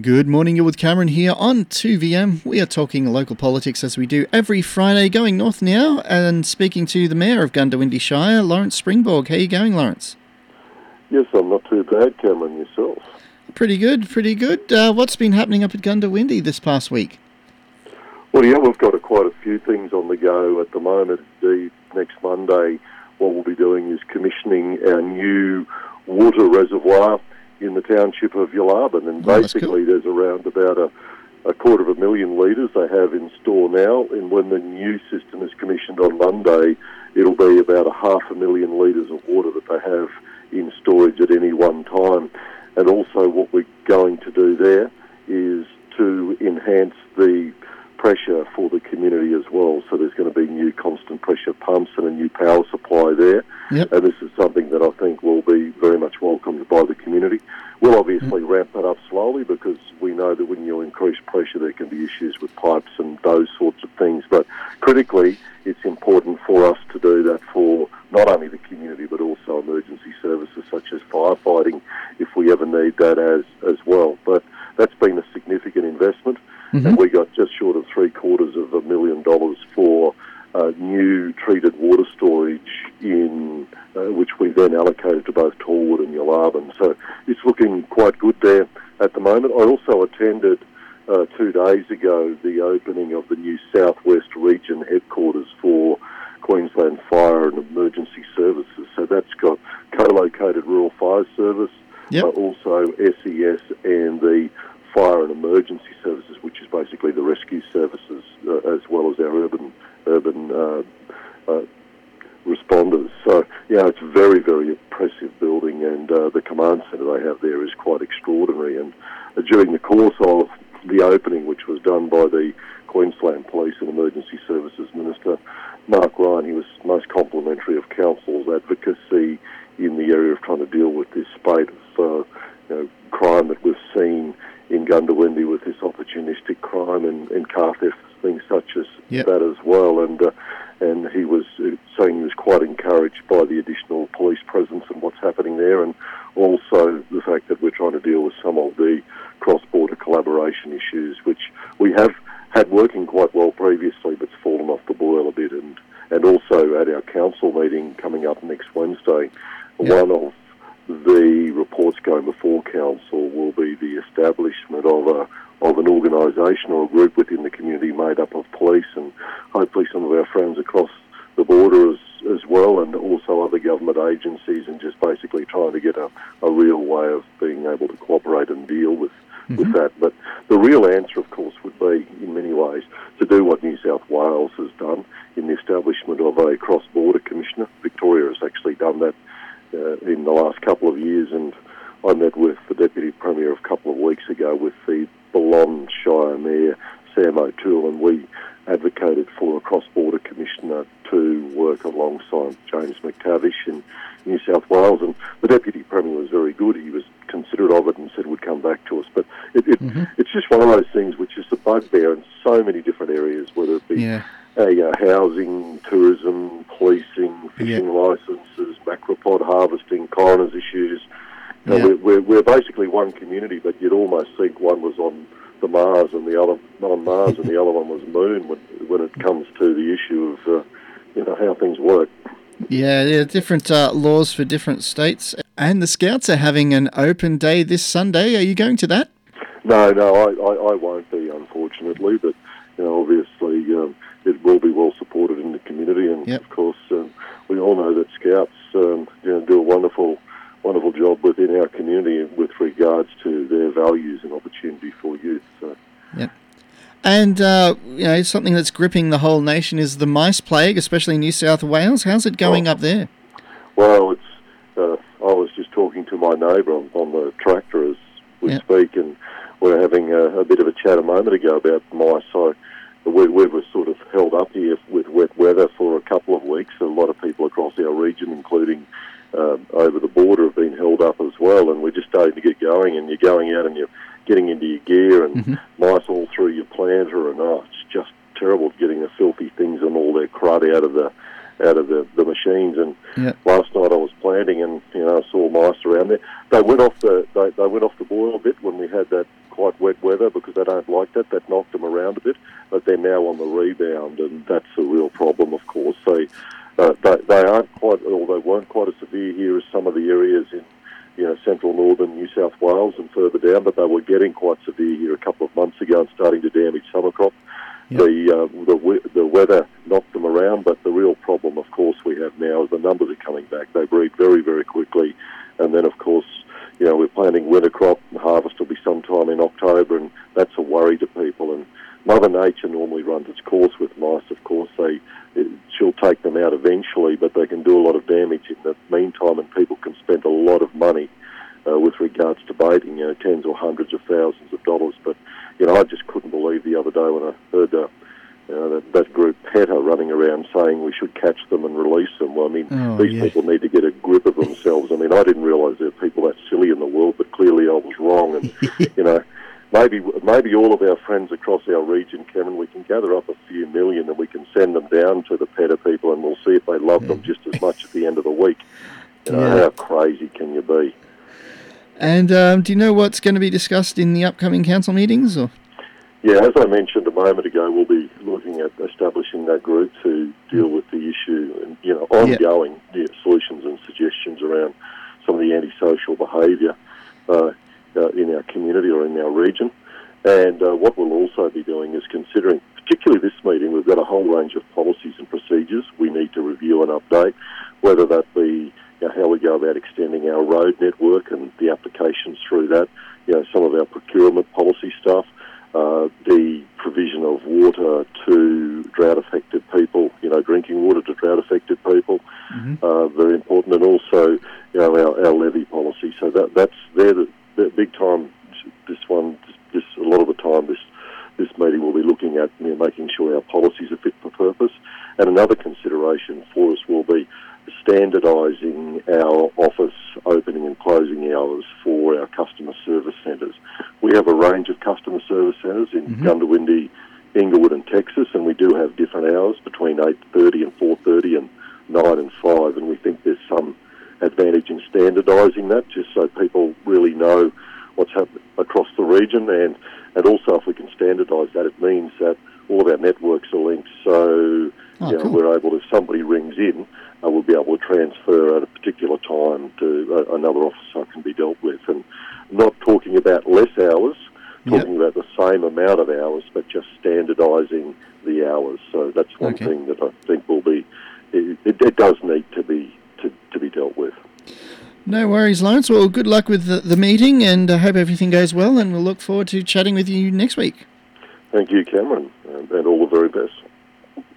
Good morning, you're with Cameron here on 2VM. We are talking local politics as we do every Friday, going north now and speaking to the Mayor of Goondiwindi Shire, Lawrence Springborg. How are you going, Lawrence? Yes, I'm not too bad, Cameron, yourself. Pretty good, pretty good. Uh, what's been happening up at Goondiwindi this past week? Well, yeah, we've got a, quite a few things on the go at the moment. Indeed, next Monday, what we'll be doing is commissioning our new water reservoir in the township of Yelarbon. And basically, there's around about a, a quarter of a million litres they have in store now. And when the new system is commissioned on Monday, it'll be about a half a million litres of water that they have in storage at any one time. And also, what we're going to do there is to enhance the pressure for the community as well. So there's going to be new constant pressure pumps and a new power supply there. Yep. And this is something that I think will be very much welcomed by the community. We'll obviously ramp that up slowly because we know that when you increase pressure, there can be issues with pipes and those sorts of things. But critically, it's important for us to do that for not only the community but also emergency services such as firefighting if we ever need that as, as well. But that's been a significant investment and we got just short of three quarters of a million dollars for uh, new treated water storage in uh, which we then allocated to both Talwood and Yelarbon. So it's looking quite good there at the moment. I also attended uh, two days ago the opening of the new Southwest Region headquarters for Queensland Fire and Emergency Services. So that's got co-located Rural Fire Service, Yep. also SES and the Fire and Emergency Services, which is basically the rescue services uh, as well as our urban urban uh, uh, responders. So yeah, it's a very very impressive building, and uh, the command centre they have there is quite extraordinary. And during the course of the opening, which was done by the Queensland Police and Emergency Services Minister Mark Ryan, he was most complimentary of council's advocacy in the area of trying to deal with this spate of uh, you know, crime that we've seen in Goondiwindi with this opportunistic crime and, and car theft, things such as Yep. that as well. And uh, and he was uh, saying he was quite encouraged by the additional police presence and what's happening there, and also the fact that we're trying to deal with some of the collaboration issues, which we have had working quite well previously, but's fallen off the boil a bit. And and also at our council meeting coming up next Wednesday, one of the reports going before council will be the establishment of a of an organisation or a group within the community made up of police and hopefully some of our friends across the border as, as well and also other government agencies and just basically trying to get a, a real way of being able to cooperate and deal with, Mm-hmm. with that. But the real answer, of course, would be in many ways to do what New South Wales has done in the establishment of a cross-border commissioner. Victoria has actually done that uh, in the last couple of years, and I met with the Deputy Premier a couple of weeks ago with the Balonne Shire Mayor Sam O'Toole, and we advocated for a cross-border commissioner to work alongside James McTavish in New South Wales, and the Deputy Premier was very good. He was considerate of it and said would come back to us. But it, it, it's just one of those things which is a bugbear in so many different areas, whether it be Yeah. uh, yeah, housing, tourism, policing, fishing Yeah. licenses, macropod harvesting, coroner's issues. You know, Yeah. we're, we're, we're basically one community, but you'd almost think one was on the Mars and the other on Mars and the other one was Moon when, when it comes to the issue of uh, you know how things work. Yeah, there are different uh, laws for different states. And the Scouts are having an open day this Sunday. Are you going to that? No, no, I, I, I won't be, but you know, obviously um, it will be well supported in the community, and Yep. of course, um, we all know that Scouts um, you know, do a wonderful, wonderful job within our community with regards to their values and opportunity for youth. So. And, uh, you know, something that's gripping the whole nation is the mice plague, especially in New South Wales. How's it going Oh. up there? Well, it's. Uh, I was just talking to my neighbour on, on the tractor as we Yeah. speak, and we're having a, a bit of a chat a moment ago about mice. So we, we were sort of held up here with wet weather for a couple of weeks. A lot of people across our region, including um, over the border, have been held up as well. And we're just starting to get going, and you're going out and you're getting into your gear, and Mhm. mice all through your planter, and oh, it's just terrible getting the filthy things and all their crud out of the out of the, the machines. And Yeah. last night I was planting, and you know I saw mice around there. They went off the they, they went off the boil a bit when we had that quite wet weather because they don't like that. That knocked them around a bit, but they're now on the rebound, and that's a real problem, of course. They, uh, they, they aren't quite, or they weren't quite as severe here as some of the areas in you know, central northern New South Wales and further down, but they were getting quite severe here a couple of months ago and starting to damage summer crop. Yep. The, uh, the the weather knocked them around, but the real problem, of course, we have now is the numbers are coming back. They breed very, very quickly, and then, of course, you know, we're planting winter crop, and harvest will be sometime in October, and that's a worry to people. And Mother Nature normally runs its course with mice. Of course, they it, she'll take them out eventually, but they can do a lot of damage in the meantime, and people can spend a lot of money uh, with regards to baiting, you know, tens or hundreds of thousands of dollars. But you know, I just couldn't believe the other day when I heard. Uh, you know, that, that group PETA saying we should catch them and release them. Well, I mean, oh, these yeah. people need to get a grip of themselves. I mean, I didn't realise there are people that silly in the world, but clearly I was wrong. And you know, maybe maybe all of our friends across our region, Kevin, we can gather up a few million and we can send them down to the PETA people, and we'll see if they love yeah. them just as much at the end of the week. You know, yeah. how crazy can you be? And um, do you know what's going to be discussed in the upcoming council meetings? Or yeah, as I mentioned a moment ago, we'll be looking at establishing that group to deal with the issue and you know ongoing yeah. solutions and suggestions around some of the antisocial behaviour. Uh, uh, in our community or in our region. And uh, what we'll also be doing is considering, particularly this meeting, we've got a whole range of policies and procedures we need to review and update, whether that be you know, how we go about extending our road network and the applications through that, you know, some of our procurement policy stuff, uh, the provision of water to drought-affected people, you know, drinking water to drought-affected people, mm-hmm. uh, very important, and also, you know, our, our levy policy. So that that's they're the big time. This one, this a lot of the time, this this meeting will be looking at you know, making sure our policies are fit for purpose. And another consideration for us will be standardising our office opening and closing hours for our customer service centres. We have a range of customer service centres in mm-hmm. Goondiwindi, Inglewood and Texas, and we do have different hours between 8.30 and 4.30 and 9 and 5, and we think there's some advantage in standardising that, just so people really know what's happening across the region. And, and also, if we can standardise that, it means that all of our networks are linked. So oh, you know, cool. we're able, if somebody rings in, uh, we'll be able to transfer at a particular time to uh, another officer can be dealt with. And not talking about less hours, talking yep. about the same amount of hours, but just standardising the hours. So that's one okay. thing that I think will be, it, it, it does need to be to, to be dealt with. No worries, Lawrence. Well, good luck with the, the meeting and I hope everything goes well. And we'll look forward to chatting with you next week. Thank you, Cameron,